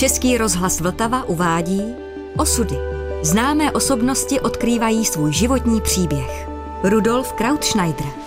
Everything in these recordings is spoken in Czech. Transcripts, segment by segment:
Český rozhlas Vltava uvádí Osudy. Známé osobnosti odkrývají svůj životní příběh. Rudolf Krautschneider.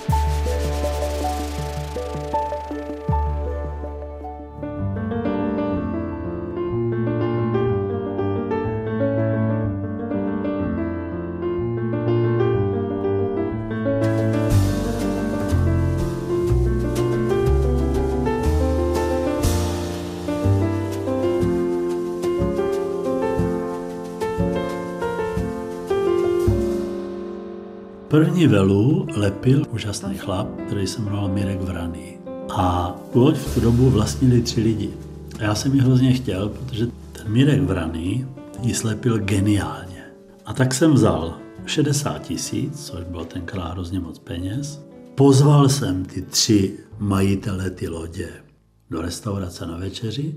Velu lepil úžasný chlap, který se jmenoval Mirek Vraný. A loď v tu dobu vlastnili tři lidi. A já jsem ji hrozně chtěl, protože ten Mirek Vraný ji slepil geniálně. A tak jsem vzal 60 tisíc, což bylo tenkrát hrozně moc peněz. Pozval jsem ty tři majitele ty lodě do restaurace na večeři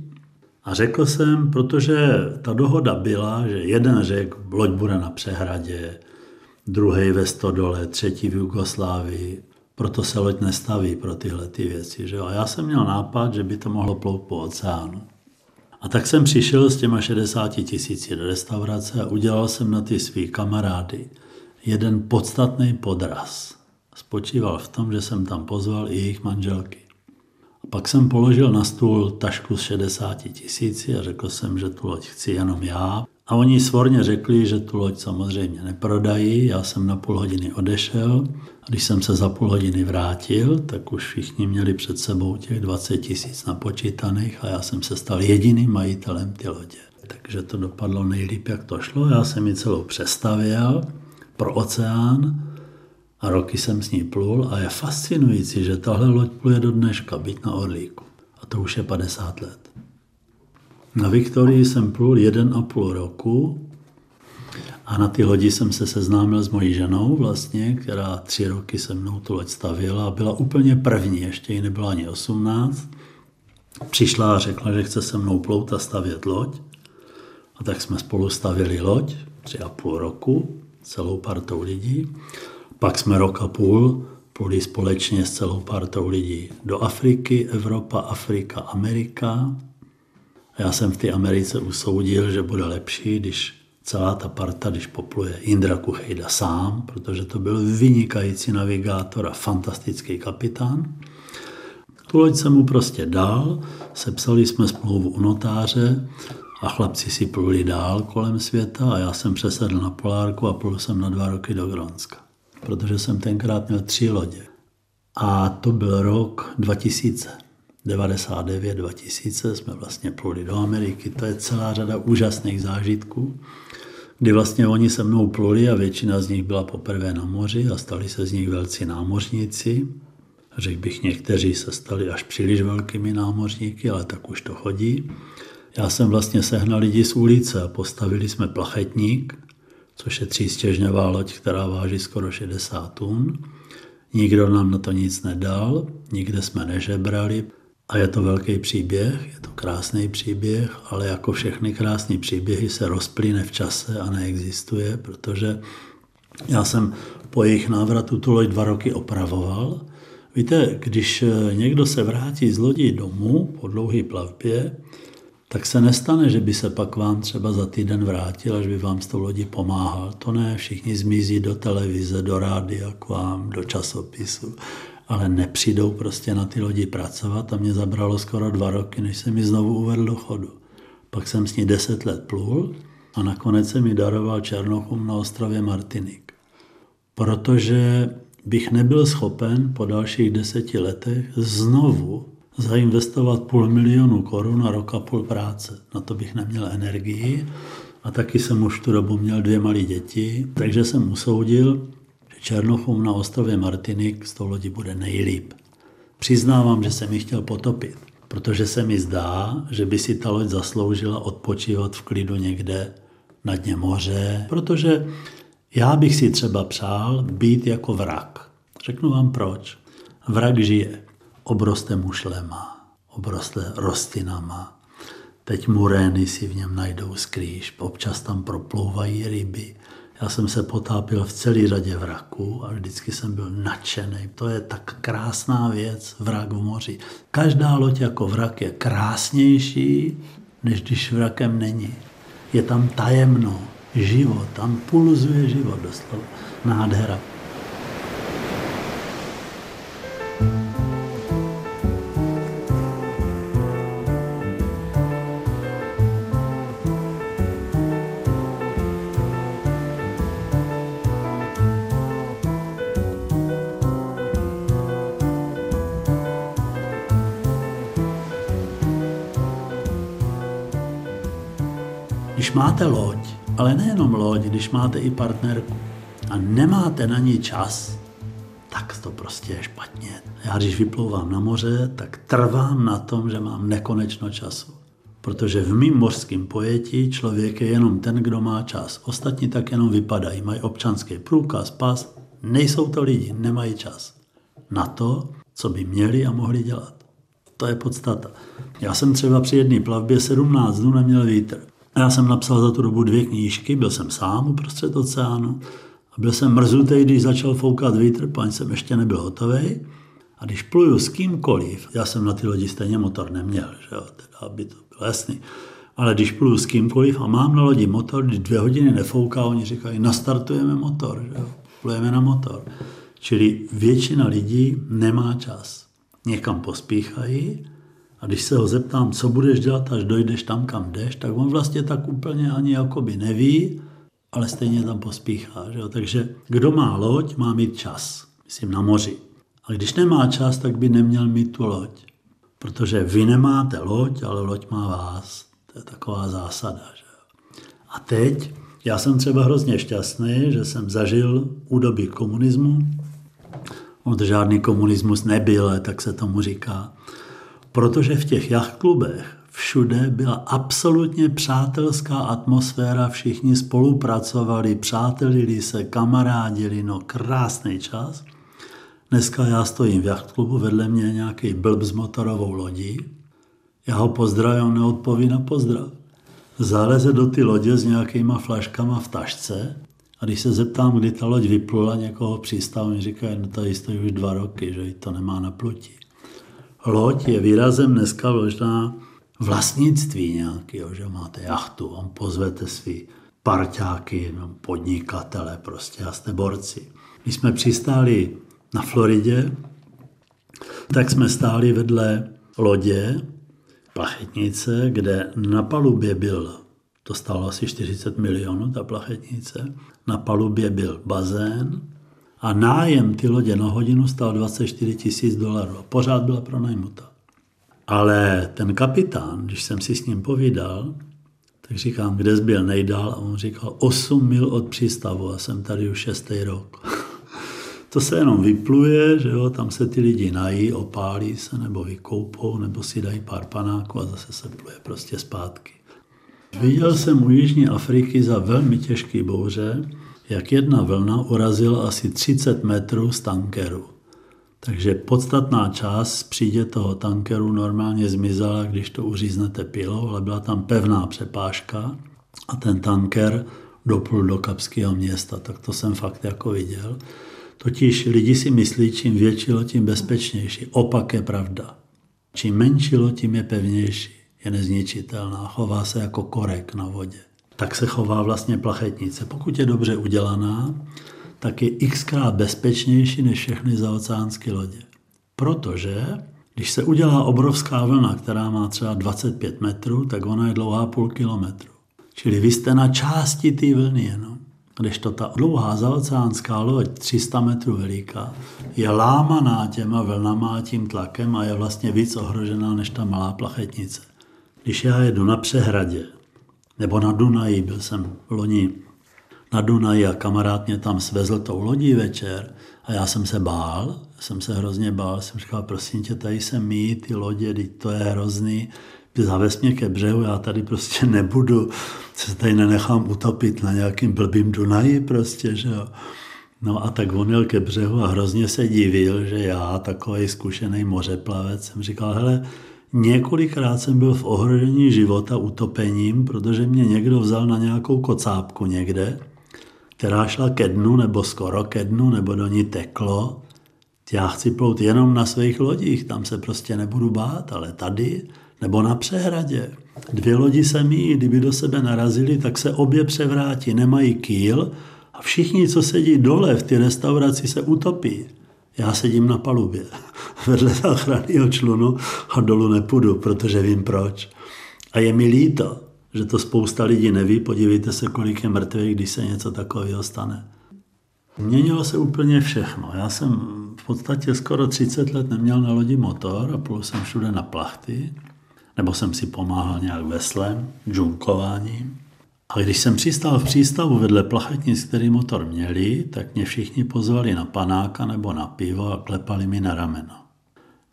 a řekl jsem, protože ta dohoda byla, že jeden řekl, loď bude na přehradě, druhý ve Stodole, třetí v Jugoslávii. Proto se loď nestaví pro tyhle ty věci. Že? A já jsem měl nápad, že by to mohlo plout po oceánu. A tak jsem přišel s těma 60 tisíci do restaurace a udělal jsem na ty svý kamarády jeden podstatný podraz. Spočíval v tom, že jsem tam pozval i jejich manželky. A pak jsem položil na stůl tašku s 60 tisíci a řekl jsem, že tu loď chci jenom já, a oni svorně řekli, že tu loď samozřejmě neprodají. Já jsem na půl hodiny odešel. A když jsem se za půl hodiny vrátil, tak už všichni měli před sebou těch 20 tisíc napočítaných a já jsem se stal jediným majitelem ty lodě. Takže to dopadlo nejlíp, jak to šlo. Já jsem ji celou přestavěl pro oceán a roky jsem s ní plul a je fascinující, že tahle loď pluje do dneška, byť na Orlíku. A to už je 50 let. Na Viktorii jsem plul jeden a půl roku a na ty lodi jsem se seznámil s mojí ženou vlastně, která tři roky se mnou tu loď stavila a byla úplně první, ještě jí nebyla ani 18. Přišla a řekla, že chce se mnou plout a stavět loď. A tak jsme spolu stavili loď tři a půl roku, celou partou lidí. Pak jsme rok a půl pluli společně s celou partou lidí do Afriky, Evropa, Afrika, Amerika, já jsem v té Americe usoudil, že bude lepší, když celá ta parta, když popluje Indra Kuchejda sám, protože to byl vynikající navigátor a fantastický kapitán. Tu loď jsem mu prostě dal, sepsali jsme smlouvu u notáře a chlapci si pluli dál kolem světa a já jsem přesedl na Polárku a plul jsem na dva roky do Gronska, protože jsem tenkrát měl tři lodě. A to byl rok 2000. 99, 2000 jsme vlastně pluli do Ameriky. To je celá řada úžasných zážitků, kdy vlastně oni se mnou pluli a většina z nich byla poprvé na moři a stali se z nich velcí námořníci. Řekl bych, někteří se stali až příliš velkými námořníky, ale tak už to chodí. Já jsem vlastně sehnal lidi z ulice a postavili jsme plachetník, což je třístěžňová loď, která váží skoro 60 tun. Nikdo nám na to nic nedal, nikde jsme nežebrali, a je to velký příběh, je to krásný příběh, ale jako všechny krásné příběhy se rozplyne v čase a neexistuje, protože já jsem po jejich návratu tu loď dva roky opravoval. Víte, když někdo se vrátí z lodí domů po dlouhé plavbě, tak se nestane, že by se pak vám třeba za týden vrátil, až by vám z tou lodi pomáhal. To ne, všichni zmizí do televize, do rádia k vám, do časopisu ale nepřijdou prostě na ty lodi pracovat a mě zabralo skoro dva roky, než jsem mi znovu uvedl do chodu. Pak jsem s ní deset let plul a nakonec se mi daroval Černochum na ostrově Martinik. Protože bych nebyl schopen po dalších deseti letech znovu zainvestovat půl milionu korun a rok a půl práce. Na to bych neměl energii a taky jsem už tu dobu měl dvě malé děti, takže jsem usoudil, Černochům na ostrově Martinik z toho lodi bude nejlíp. Přiznávám, že jsem ji chtěl potopit, protože se mi zdá, že by si ta loď zasloužila odpočívat v klidu někde na dně moře, protože já bych si třeba přál být jako vrak. Řeknu vám proč. Vrak žije, obroste mušlema, obroste rostlinama, teď murény si v něm najdou skrýž, občas tam proplouvají ryby, já jsem se potápil v celé řadě vraků a vždycky jsem byl nadšený. To je tak krásná věc, vrak v moři. Každá loď jako vrak je krásnější než když vrakem není. Je tam tajemno, život, tam pulzuje život doslova. Nádhera. Máte loď, ale nejenom loď, když máte i partnerku a nemáte na ní čas, tak to prostě je špatně. Já když vyplouvám na moře, tak trvám na tom, že mám nekonečno času. Protože v mým mořském pojetí člověk je jenom ten, kdo má čas. Ostatní tak jenom vypadají, mají občanský průkaz, pas. Nejsou to lidi, nemají čas na to, co by měli a mohli dělat. To je podstata. Já jsem třeba při jedné plavbě 17 dnů neměl vítr. Já jsem napsal za tu dobu dvě knížky, byl jsem sám uprostřed oceánu a byl jsem mrzutý, když začal foukat vítr, paň jsem ještě nebyl hotový. A když pluju s kýmkoliv, já jsem na ty lodi stejně motor neměl, že jo, teda aby to bylo jasný. Ale když pluju s kýmkoliv a mám na lodi motor, když dvě hodiny nefouká, oni říkají, nastartujeme motor, že jo, plujeme na motor. Čili většina lidí nemá čas. Někam pospíchají, a když se ho zeptám, co budeš dělat, až dojdeš tam, kam jdeš, tak on vlastně tak úplně ani jakoby neví, ale stejně tam pospíchá. Že jo? Takže kdo má loď, má mít čas. Myslím na moři. A když nemá čas, tak by neměl mít tu loď. Protože vy nemáte loď, ale loď má vás. To je taková zásada. Že jo? A teď, já jsem třeba hrozně šťastný, že jsem zažil údobí komunismu. On žádný komunismus nebyl, tak se tomu říká protože v těch jachtklubech všude byla absolutně přátelská atmosféra, všichni spolupracovali, přátelili se, kamarádili, no krásný čas. Dneska já stojím v jachtklubu, vedle mě nějaký blb s motorovou lodí. Já ho pozdravím, neodpoví na pozdrav. Zaleze do ty lodě s nějakýma flaškama v tašce a když se zeptám, kdy ta loď vyplula někoho přístavu, mi říkají, no tady stojí už dva roky, že to nemá na plutí loď je výrazem dneska možná vlastnictví nějakého, že máte jachtu, on pozvete svý parťáky, podnikatele prostě a jste borci. Když jsme přistáli na Floridě, tak jsme stáli vedle lodě, plachetnice, kde na palubě byl, to stálo asi 40 milionů, ta plachetnice, na palubě byl bazén, a nájem ty lodě na hodinu stál 24 tisíc dolarů. Pořád byla pronajmuta. Ale ten kapitán, když jsem si s ním povídal, tak říkám, kde byl nejdál? A on říkal, 8 mil od přístavu a jsem tady už šestý rok. to se jenom vypluje, že jo, tam se ty lidi nají, opálí se, nebo vykoupou, nebo si dají pár panáků a zase se pluje prostě zpátky. Viděl jsem u Jižní Afriky za velmi těžké bouře, jak jedna vlna urazila asi 30 metrů z tankeru. Takže podstatná část přijde toho tankeru normálně zmizela, když to uříznete pilou, ale byla tam pevná přepážka a ten tanker doplul do Kapského města, tak to jsem fakt jako viděl. Totiž lidi si myslí, čím větší loď, tím bezpečnější. Opak je pravda. Čím menší loď, tím je pevnější. Je nezničitelná, chová se jako korek na vodě tak se chová vlastně plachetnice. Pokud je dobře udělaná, tak je xkrát bezpečnější než všechny zaoceánské lodě. Protože když se udělá obrovská vlna, která má třeba 25 metrů, tak ona je dlouhá půl kilometru. Čili vy jste na části té vlny jenom. Když to ta dlouhá zaoceánská loď, 300 metrů veliká, je lámaná těma vlnama a tím tlakem a je vlastně víc ohrožená než ta malá plachetnice. Když já jedu na přehradě nebo na Dunaji, byl jsem v loni na Dunaji a kamarád mě tam svezl tou lodí večer a já jsem se bál, jsem se hrozně bál, jsem říkal, prosím tě, tady se mý ty lodě, teď to je hrozný, zavez mě ke břehu, já tady prostě nebudu, se tady nenechám utopit na nějakým blbým Dunaji prostě, že jo. No a tak on jel ke břehu a hrozně se divil, že já, takový zkušený mořeplavec, jsem říkal, hele, Několikrát jsem byl v ohrožení života utopením, protože mě někdo vzal na nějakou kocápku někde, která šla ke dnu nebo skoro ke dnu, nebo do ní teklo. Já chci plout jenom na svých lodích, tam se prostě nebudu bát, ale tady Nebo na přehradě. Dvě lodi se míjí, kdyby do sebe narazili, tak se obě převrátí, nemají kýl a všichni, co sedí dole v té restauraci, se utopí. Já sedím na palubě vedle záchranného člunu a dolů nepůjdu, protože vím proč. A je mi líto, že to spousta lidí neví. Podívejte se, kolik je mrtvých, když se něco takového stane. Měnilo se úplně všechno. Já jsem v podstatě skoro 30 let neměl na lodi motor a plul jsem všude na plachty, nebo jsem si pomáhal nějak veslem, džunkováním. A když jsem přistál v přístavu vedle plachetnic, který motor měli, tak mě všichni pozvali na panáka nebo na pivo a klepali mi na rameno.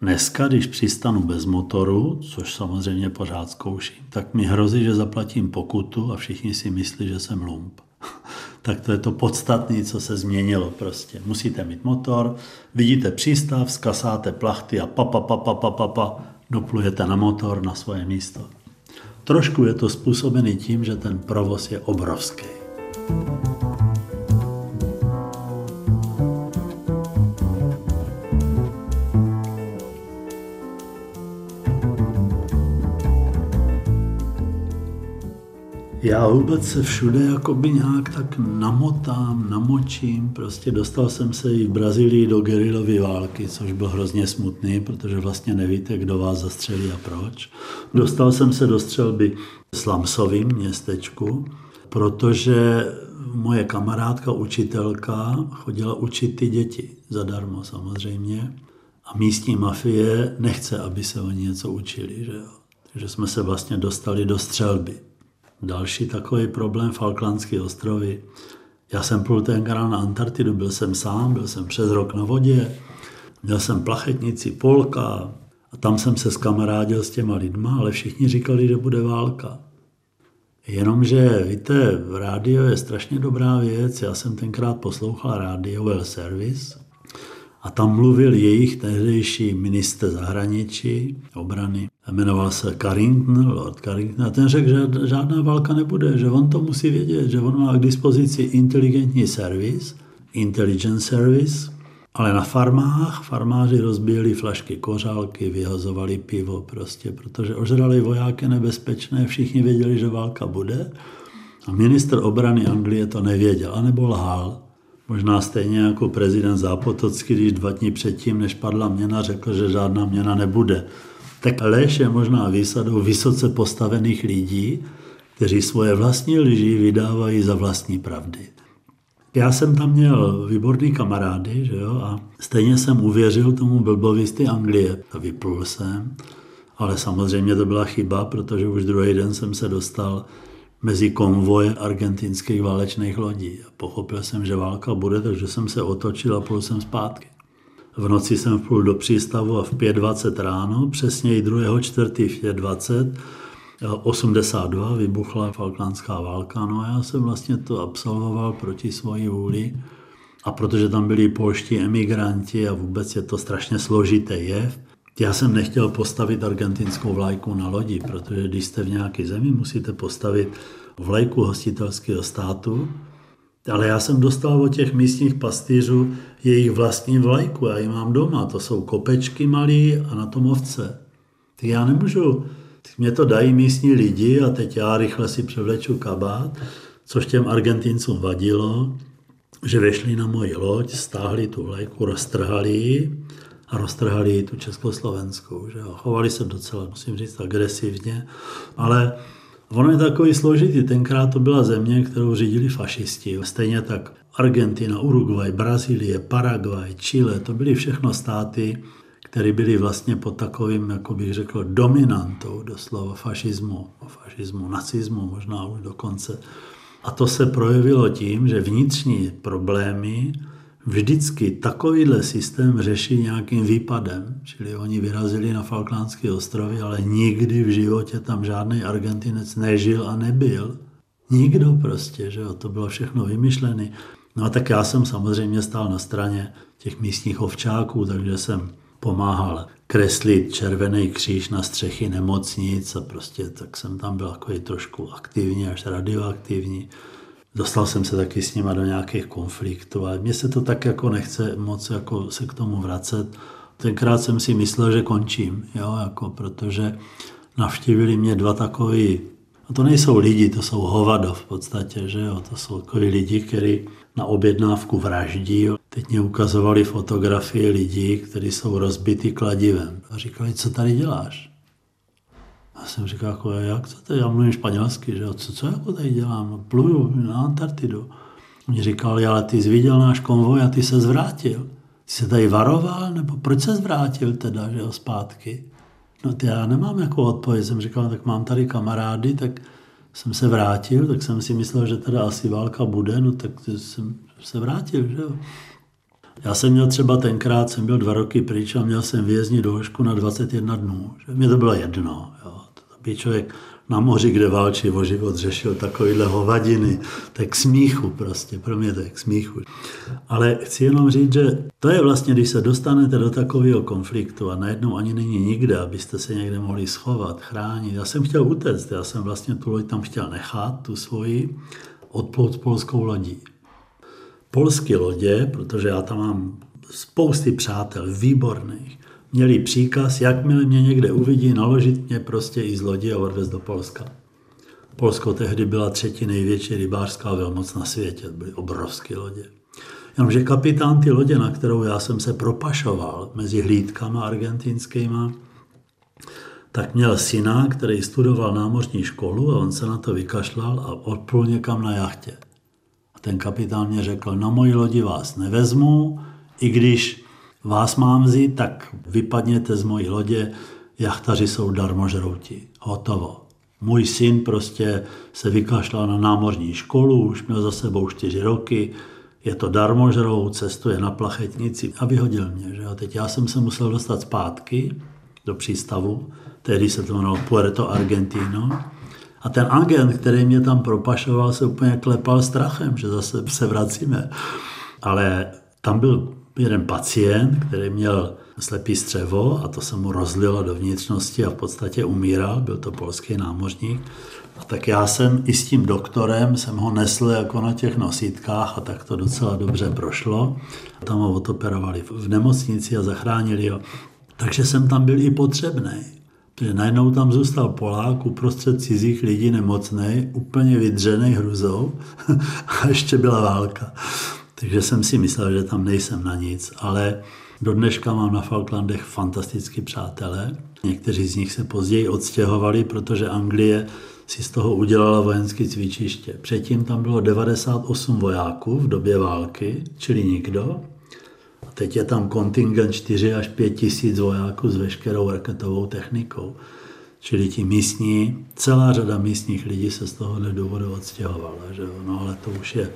Dneska, když přistanu bez motoru, což samozřejmě pořád zkouším, tak mi hrozí, že zaplatím pokutu a všichni si myslí, že jsem lump. tak to je to podstatné, co se změnilo prostě. Musíte mít motor, vidíte přístav, skasáte plachty a pa, pa, pa, pa, pa, pa, pa doplujete na motor na svoje místo. Trošku je to způsobený tím, že ten provoz je obrovský. Já vůbec se všude jakoby nějak tak namotám, namočím. Prostě dostal jsem se i v Brazílii do gerilové války, což bylo hrozně smutný, protože vlastně nevíte, kdo vás zastřelí a proč. Dostal jsem se do střelby s Lamsovým městečku, protože moje kamarádka, učitelka, chodila učit ty děti zadarmo samozřejmě. A místní mafie nechce, aby se oni něco učili. Že jo? Takže jsme se vlastně dostali do střelby. Další takový problém Falklandské ostrovy. Já jsem plul tenkrát na Antarktidu, byl jsem sám, byl jsem přes rok na vodě, měl jsem plachetnici Polka a tam jsem se skamarádil s těma lidma, ale všichni říkali, že bude válka. Jenomže, víte, rádio je strašně dobrá věc. Já jsem tenkrát poslouchal rádio Well Service a tam mluvil jejich tehdejší minister zahraničí, obrany, jmenoval se Carrington, Lord Carrington, a ten řekl, že žádná válka nebude, že on to musí vědět, že on má k dispozici inteligentní servis, intelligence service, ale na farmách farmáři rozbíjeli flašky kořálky, vyhazovali pivo prostě, protože ožrali vojáky nebezpečné, všichni věděli, že válka bude. A minister obrany Anglie to nevěděl, anebo lhal. Možná stejně jako prezident Zápotocký, když dva dní předtím, než padla měna, řekl, že žádná měna nebude. Tak lež je možná výsadou vysoce postavených lidí, kteří svoje vlastní lži vydávají za vlastní pravdy. Já jsem tam měl výborný kamarády, že jo, a stejně jsem uvěřil tomu blbovi z té Anglie. Vyplul jsem, ale samozřejmě to byla chyba, protože už druhý den jsem se dostal mezi konvoje argentinských válečných lodí. A pochopil jsem, že válka bude, takže jsem se otočil a plul jsem zpátky. V noci jsem vplul do přístavu a v 5.20 ráno, přesně i 2. čtvrtý v 5.20, 82 vybuchla Falklandská válka, no a já jsem vlastně to absolvoval proti svoji vůli. A protože tam byli polští emigranti a vůbec je to strašně složité jev, já jsem nechtěl postavit argentinskou vlajku na lodi, protože když jste v nějaké zemi, musíte postavit vlajku hostitelského státu, ale já jsem dostal od těch místních pastýřů jejich vlastní vlajku, já ji mám doma, to jsou kopečky malý a na tom ovce. Tak já nemůžu, mě to dají místní lidi a teď já rychle si převleču kabát, což těm Argentincům vadilo, že vešli na moji loď, stáhli tu vlajku, roztrhali ji a roztrhali tu československou. Že jo. Chovali se docela, musím říct, agresivně, ale ono je takový složitý. Tenkrát to byla země, kterou řídili fašisti. Stejně tak Argentina, Uruguay, Brazílie, Paraguay, Chile, to byly všechno státy, které byly vlastně pod takovým, jako bych řekl, dominantou doslova fašismu, fašismu, nacismu možná už dokonce. A to se projevilo tím, že vnitřní problémy vždycky takovýhle systém řeší nějakým výpadem. Čili oni vyrazili na Falklandské ostrovy, ale nikdy v životě tam žádný Argentinec nežil a nebyl. Nikdo prostě, že jo, to bylo všechno vymyšlené. No a tak já jsem samozřejmě stál na straně těch místních ovčáků, takže jsem pomáhal kreslit červený kříž na střechy nemocnic a prostě tak jsem tam byl takový trošku aktivní, až radioaktivní. Dostal jsem se taky s nima do nějakých konfliktů a mně se to tak jako nechce moc jako se k tomu vracet. Tenkrát jsem si myslel, že končím, jo, jako protože navštívili mě dva takový, a to nejsou lidi, to jsou hovado v podstatě, že jo, to jsou takový lidi, kteří na objednávku vraždí. Teď mě ukazovali fotografie lidí, kteří jsou rozbitý kladivem. A říkali, co tady děláš? A jsem říkal, jako, jak co tady, já mluvím španělsky, že co, co jako tady dělám? No, pluju na Antarktidu. Oni říkali, ale ty jsi viděl náš konvoj a ty se zvrátil. Ty se tady varoval, nebo proč se zvrátil teda, že jo, zpátky? No ty já nemám jako odpověď. Jsem říkal, tak mám tady kamarády, tak jsem se vrátil, tak jsem si myslel, že teda asi válka bude, no tak jsem se vrátil, že jo. Já jsem měl třeba tenkrát, jsem byl dva roky pryč a měl jsem výjezdní doložku na 21 dnů. Že? Mně to bylo jedno. Jo. By člověk na moři, kde válčí o život, řešil takovýhle hovadiny. Tak k smíchu prostě, pro mě to je k smíchu. Ale chci jenom říct, že to je vlastně, když se dostanete do takového konfliktu a najednou ani není nikde, abyste se někde mohli schovat, chránit. Já jsem chtěl utéct, já jsem vlastně tu loď tam chtěl nechat, tu svoji, odplout polskou lodí. Polské lodě, protože já tam mám spousty přátel, výborných, měli příkaz, jakmile mě někde uvidí, naložit mě prostě i z lodi a odvést do Polska. Polsko tehdy byla třetí největší rybářská velmoc na světě, byly obrovské lodě. Jenomže kapitán ty lodě, na kterou já jsem se propašoval mezi hlídkama argentinskýma, tak měl syna, který studoval námořní školu a on se na to vykašlal a odplul někam na jachtě. A ten kapitán mě řekl, na moji lodi vás nevezmu, i když vás mám vzít, tak vypadněte z mojí lodě, jachtaři jsou darmožrouti. Hotovo. Můj syn prostě se vykašlal na námořní školu, už měl za sebou čtyři roky, je to darmožrou, cestuje na plachetnici a vyhodil mě. Že? A teď já jsem se musel dostat zpátky do přístavu, tehdy se to jmenovalo Puerto Argentino. A ten agent, který mě tam propašoval, se úplně klepal strachem, že zase se vracíme. Ale tam byl jeden pacient, který měl slepý střevo a to se mu rozlilo do vnitřnosti a v podstatě umíral, byl to polský námořník. A tak já jsem i s tím doktorem jsem ho nesl jako na těch nosítkách a tak to docela dobře prošlo. Tam ho otoperovali v nemocnici a zachránili ho. Takže jsem tam byl i potřebný. Protože najednou tam zůstal Polák uprostřed cizích lidí nemocný, úplně vydřený hruzou a ještě byla válka. Takže jsem si myslel, že tam nejsem na nic, ale do dneška mám na Falklandech fantastický přátelé. Někteří z nich se později odstěhovali, protože Anglie si z toho udělala vojenské cvičiště. Předtím tam bylo 98 vojáků v době války, čili nikdo. A teď je tam kontingent 4 až 5 tisíc vojáků s veškerou raketovou technikou. Čili ti místní, celá řada místních lidí se z tohohle důvodu odstěhovala. Že jo? No ale to už je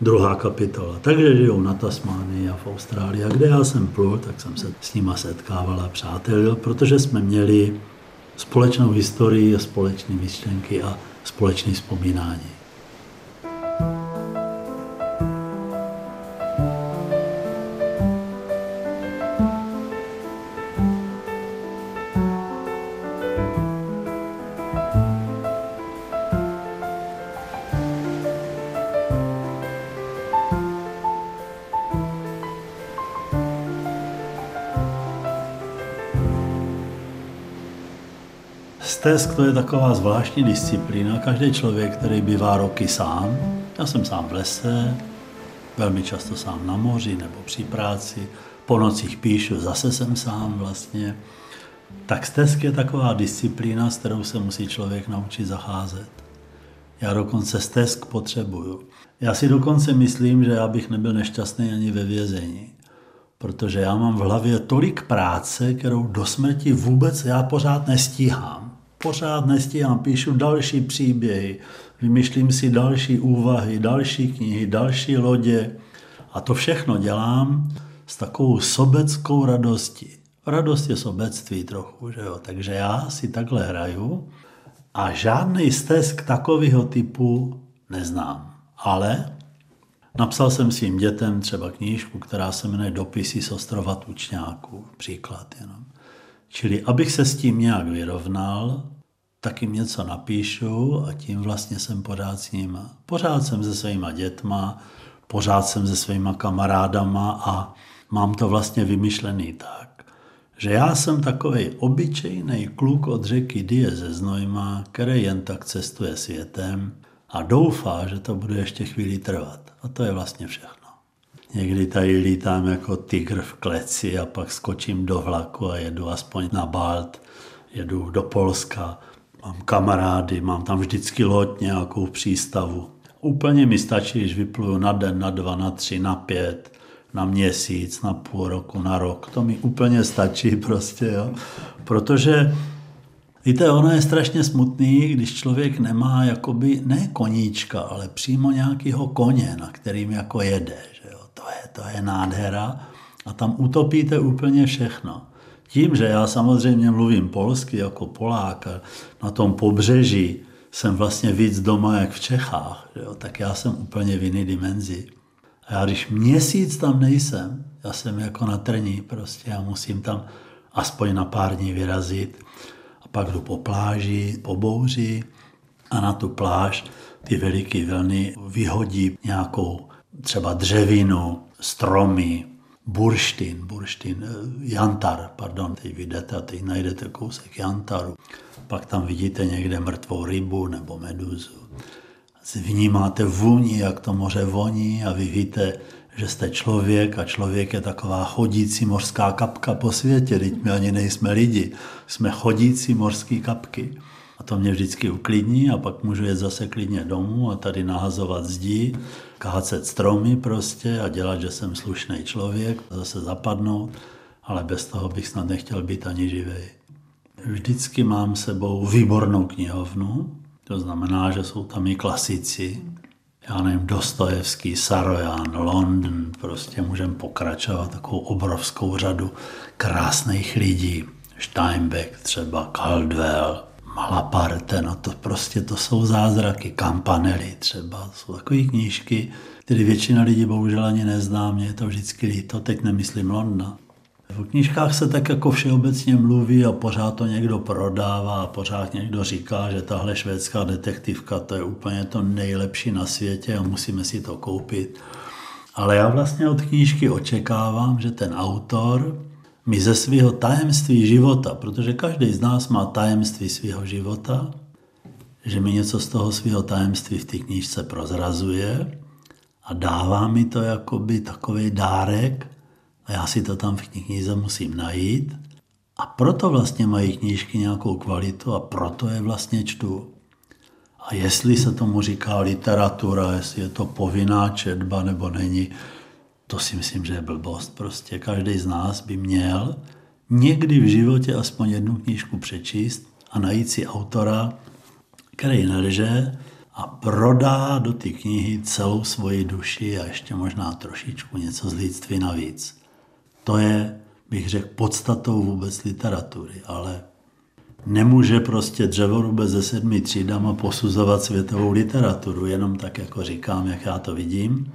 druhá kapitola. Takže žijou na Tasmánii a v Austrálii. A kde já jsem plul, tak jsem se s nima setkával a přátelil, protože jsme měli společnou historii, společné myšlenky a společné vzpomínání. To je taková zvláštní disciplína. Každý člověk, který bývá roky sám, já jsem sám v lese, velmi často sám na moři nebo při práci, po nocích píšu, zase jsem sám vlastně. Tak stesk je taková disciplína, s kterou se musí člověk naučit zacházet. Já dokonce stesk potřebuju. Já si dokonce myslím, že já bych nebyl nešťastný ani ve vězení. Protože já mám v hlavě tolik práce, kterou do smrti vůbec já pořád nestíhám pořád nestíhám, píšu další příběhy, vymýšlím si další úvahy, další knihy, další lodě a to všechno dělám s takovou sobeckou radostí. Radost je sobectví trochu, že jo? takže já si takhle hraju a žádný stesk takového typu neznám. Ale napsal jsem svým dětem třeba knížku, která se jmenuje Dopisy z ostrova Tučňáků, příklad jenom. Čili abych se s tím nějak vyrovnal, tak jim něco napíšu a tím vlastně jsem pořád s nima. Pořád jsem se svýma dětma, pořád jsem se svýma kamarádama a mám to vlastně vymyšlený tak, že já jsem takový obyčejný kluk od řeky Die ze Znojma, který jen tak cestuje světem a doufá, že to bude ještě chvíli trvat. A to je vlastně všechno. Někdy tady lítám jako tygr v kleci a pak skočím do vlaku a jedu aspoň na Balt, jedu do Polska, mám kamarády, mám tam vždycky loď nějakou v přístavu. Úplně mi stačí, když vypluju na den, na dva, na tři, na pět, na měsíc, na půl roku, na rok. To mi úplně stačí prostě, jo. Protože Víte, ono je strašně smutný, když člověk nemá jakoby ne koníčka, ale přímo nějakého koně, na kterým jako jede. Že jo? To, je, to je nádhera a tam utopíte úplně všechno. Tím, že já samozřejmě mluvím polsky jako Polák a na tom pobřeží jsem vlastně víc doma jak v Čechách, jo? tak já jsem úplně v jiný dimenzi. A já když měsíc tam nejsem, já jsem jako na trní prostě, já musím tam aspoň na pár dní vyrazit a pak jdu po pláži, po bouři a na tu pláž ty veliké vlny vyhodí nějakou třeba dřevinu, stromy, burštin, burštin, eh, jantar, pardon, teď vidíte a teď najdete kousek jantaru. Pak tam vidíte někde mrtvou rybu nebo meduzu. Vnímáte vůni, jak to moře voní a vy víte, že jste člověk a člověk je taková chodící mořská kapka po světě. Teď my ani nejsme lidi, jsme chodící mořské kapky. A to mě vždycky uklidní a pak můžu jet zase klidně domů a tady nahazovat zdí, kácet stromy prostě a dělat, že jsem slušný člověk, zase zapadnout, ale bez toho bych snad nechtěl být ani živý. Vždycky mám sebou výbornou knihovnu, to znamená, že jsou tam i klasici, já nevím, Dostojevský, Sarojan, London, prostě můžeme pokračovat takovou obrovskou řadu krásných lidí. Steinbeck třeba, Caldwell, Malaparte, no to prostě to jsou zázraky, Campanelli třeba, jsou takové knížky, které většina lidí bohužel ani nezná, mě je to vždycky líto, teď nemyslím Londna. V knížkách se tak jako všeobecně mluví a pořád to někdo prodává a pořád někdo říká, že tahle švédská detektivka to je úplně to nejlepší na světě a musíme si to koupit. Ale já vlastně od knížky očekávám, že ten autor mi ze svého tajemství života, protože každý z nás má tajemství svého života, že mi něco z toho svého tajemství v té knížce prozrazuje a dává mi to jakoby takový dárek, a já si to tam v knize musím najít. A proto vlastně mají knížky nějakou kvalitu a proto je vlastně čtu. A jestli se tomu říká literatura, jestli je to povinná četba nebo není, to si myslím, že je blbost. Prostě každý z nás by měl někdy v životě aspoň jednu knížku přečíst a najít si autora, který nelže a prodá do té knihy celou svoji duši a ještě možná trošičku něco z lidství navíc. To je, bych řekl, podstatou vůbec literatury, ale nemůže prostě dřevorubec se sedmi třídama posuzovat světovou literaturu, jenom tak, jako říkám, jak já to vidím.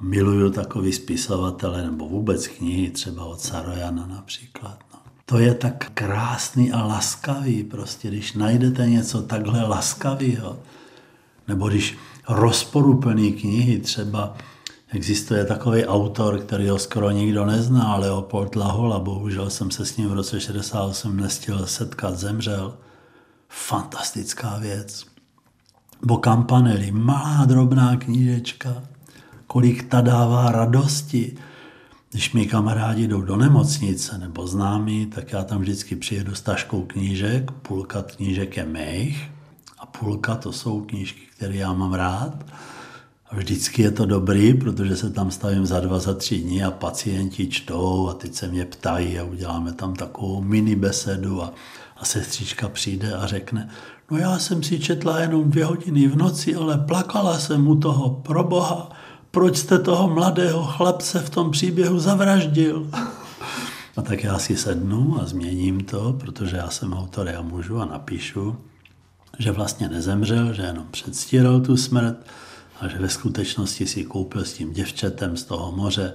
Miluju takový spisovatele nebo vůbec knihy, třeba od Sarojana například. No. To je tak krásný a laskavý, prostě když najdete něco takhle laskavého, nebo když rozporuplný knihy třeba Existuje takový autor, který ho skoro nikdo nezná, Leopold Lahola, bohužel jsem se s ním v roce 68 nestihl setkat, zemřel. Fantastická věc. Bo Campanelli, malá drobná knížečka, kolik ta dává radosti. Když mi kamarádi jdou do nemocnice nebo známí, tak já tam vždycky přijedu s taškou knížek, půlka knížek je mých a půlka to jsou knížky, které já mám rád. A vždycky je to dobrý, protože se tam stavím za dva, za tři dny a pacienti čtou a teď se mě ptají a uděláme tam takovou mini besedu a, a sestřička přijde a řekne, no já jsem si četla jenom dvě hodiny v noci, ale plakala jsem u toho, pro boha, proč jste toho mladého chlapce v tom příběhu zavraždil? A tak já si sednu a změním to, protože já jsem autor, já můžu a napíšu, že vlastně nezemřel, že jenom předstíral tu smrt, a že ve skutečnosti si koupil s tím děvčetem z toho moře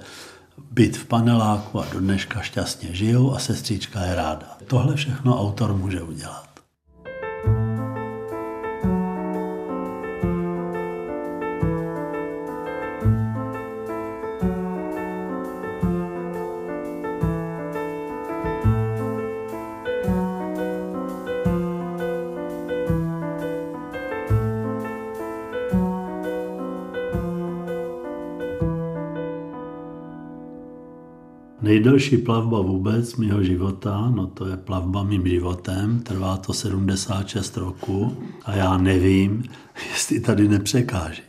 byt v paneláku a do dneška šťastně žijou a sestřička je ráda. Tohle všechno autor může udělat. Nejdelší plavba vůbec mého života, no to je plavba mým životem, trvá to 76 roku a já nevím, jestli tady nepřekáží.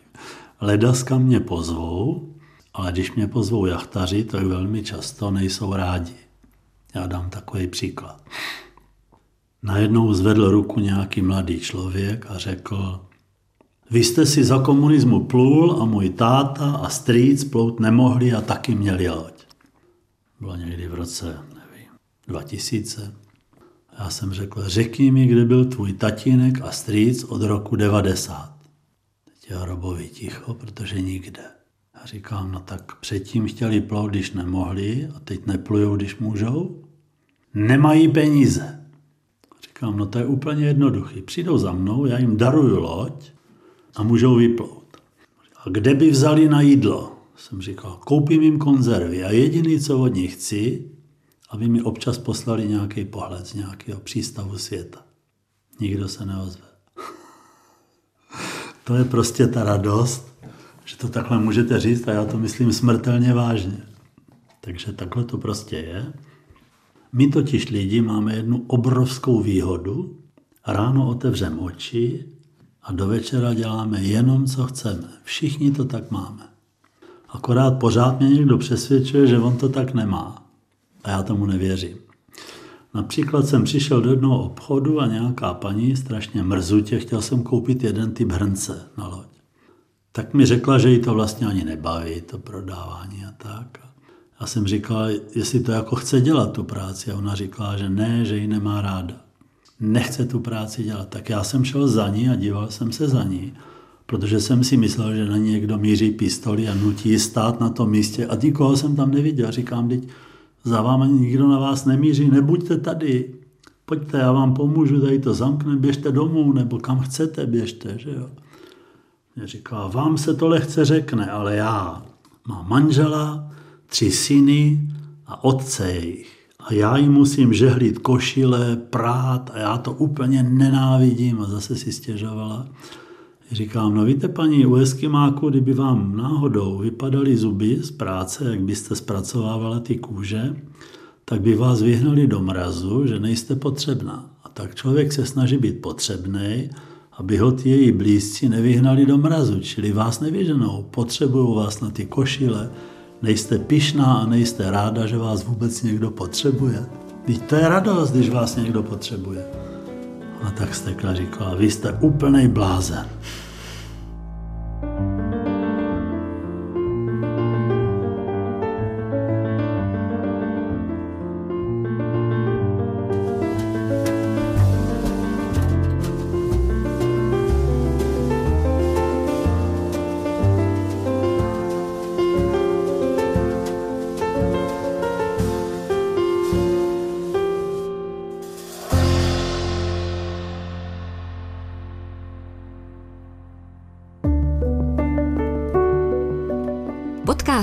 Ledaska mě pozvou, ale když mě pozvou jachtaři, tak velmi často nejsou rádi. Já dám takový příklad. Najednou zvedl ruku nějaký mladý člověk a řekl, vy jste si za komunismu plul a můj táta a strýc plout nemohli a taky měli loď. Bylo někdy v roce, nevím, 2000. Já jsem řekl, řekni mi, kde byl tvůj tatínek a strýc od roku 90. Teď je hrobový ticho, protože nikde. Já říkám, no tak předtím chtěli plout, když nemohli a teď neplujou, když můžou. Nemají peníze. Říkám, no to je úplně jednoduchý. Přijdou za mnou, já jim daruju loď a můžou vyplout. A kde by vzali na jídlo? Jsem říkal, koupím jim konzervy a jediný, co od nich chci, aby mi občas poslali nějaký pohled z nějakého přístavu světa. Nikdo se neozve. to je prostě ta radost, že to takhle můžete říct a já to myslím smrtelně vážně. Takže takhle to prostě je. My totiž lidi máme jednu obrovskou výhodu. Ráno otevřeme oči a do večera děláme jenom, co chceme. Všichni to tak máme. Akorát pořád mě někdo přesvědčuje, že on to tak nemá. A já tomu nevěřím. Například jsem přišel do jednoho obchodu a nějaká paní, strašně mrzutě, chtěl jsem koupit jeden typ hrnce na loď. Tak mi řekla, že jí to vlastně ani nebaví, to prodávání a tak. Já jsem říkal, jestli to jako chce dělat tu práci. A ona říkala, že ne, že ji nemá ráda. Nechce tu práci dělat. Tak já jsem šel za ní a díval jsem se za ní, protože jsem si myslel, že na někdo míří pistoli a nutí stát na tom místě. A nikoho jsem tam neviděl. Říkám, teď za váma nikdo na vás nemíří, nebuďte tady. Pojďte, já vám pomůžu, tady to zamkne, běžte domů, nebo kam chcete, běžte, že jo. Mě říká, vám se to lehce řekne, ale já mám manžela, tři syny a otce jejich. A já jim musím žehlit košile, prát a já to úplně nenávidím a zase si stěžovala. Říkám, no víte paní, u Eskimáku, kdyby vám náhodou vypadaly zuby z práce, jak byste zpracovávala ty kůže, tak by vás vyhnali do mrazu, že nejste potřebná. A tak člověk se snaží být potřebný, aby ho ty její blízci nevyhnali do mrazu, čili vás nevyženou, potřebují vás na ty košile, nejste pišná a nejste ráda, že vás vůbec někdo potřebuje. Teď to je radost, když vás někdo potřebuje. A tak Stekla říkala, vy jste úplný blázen.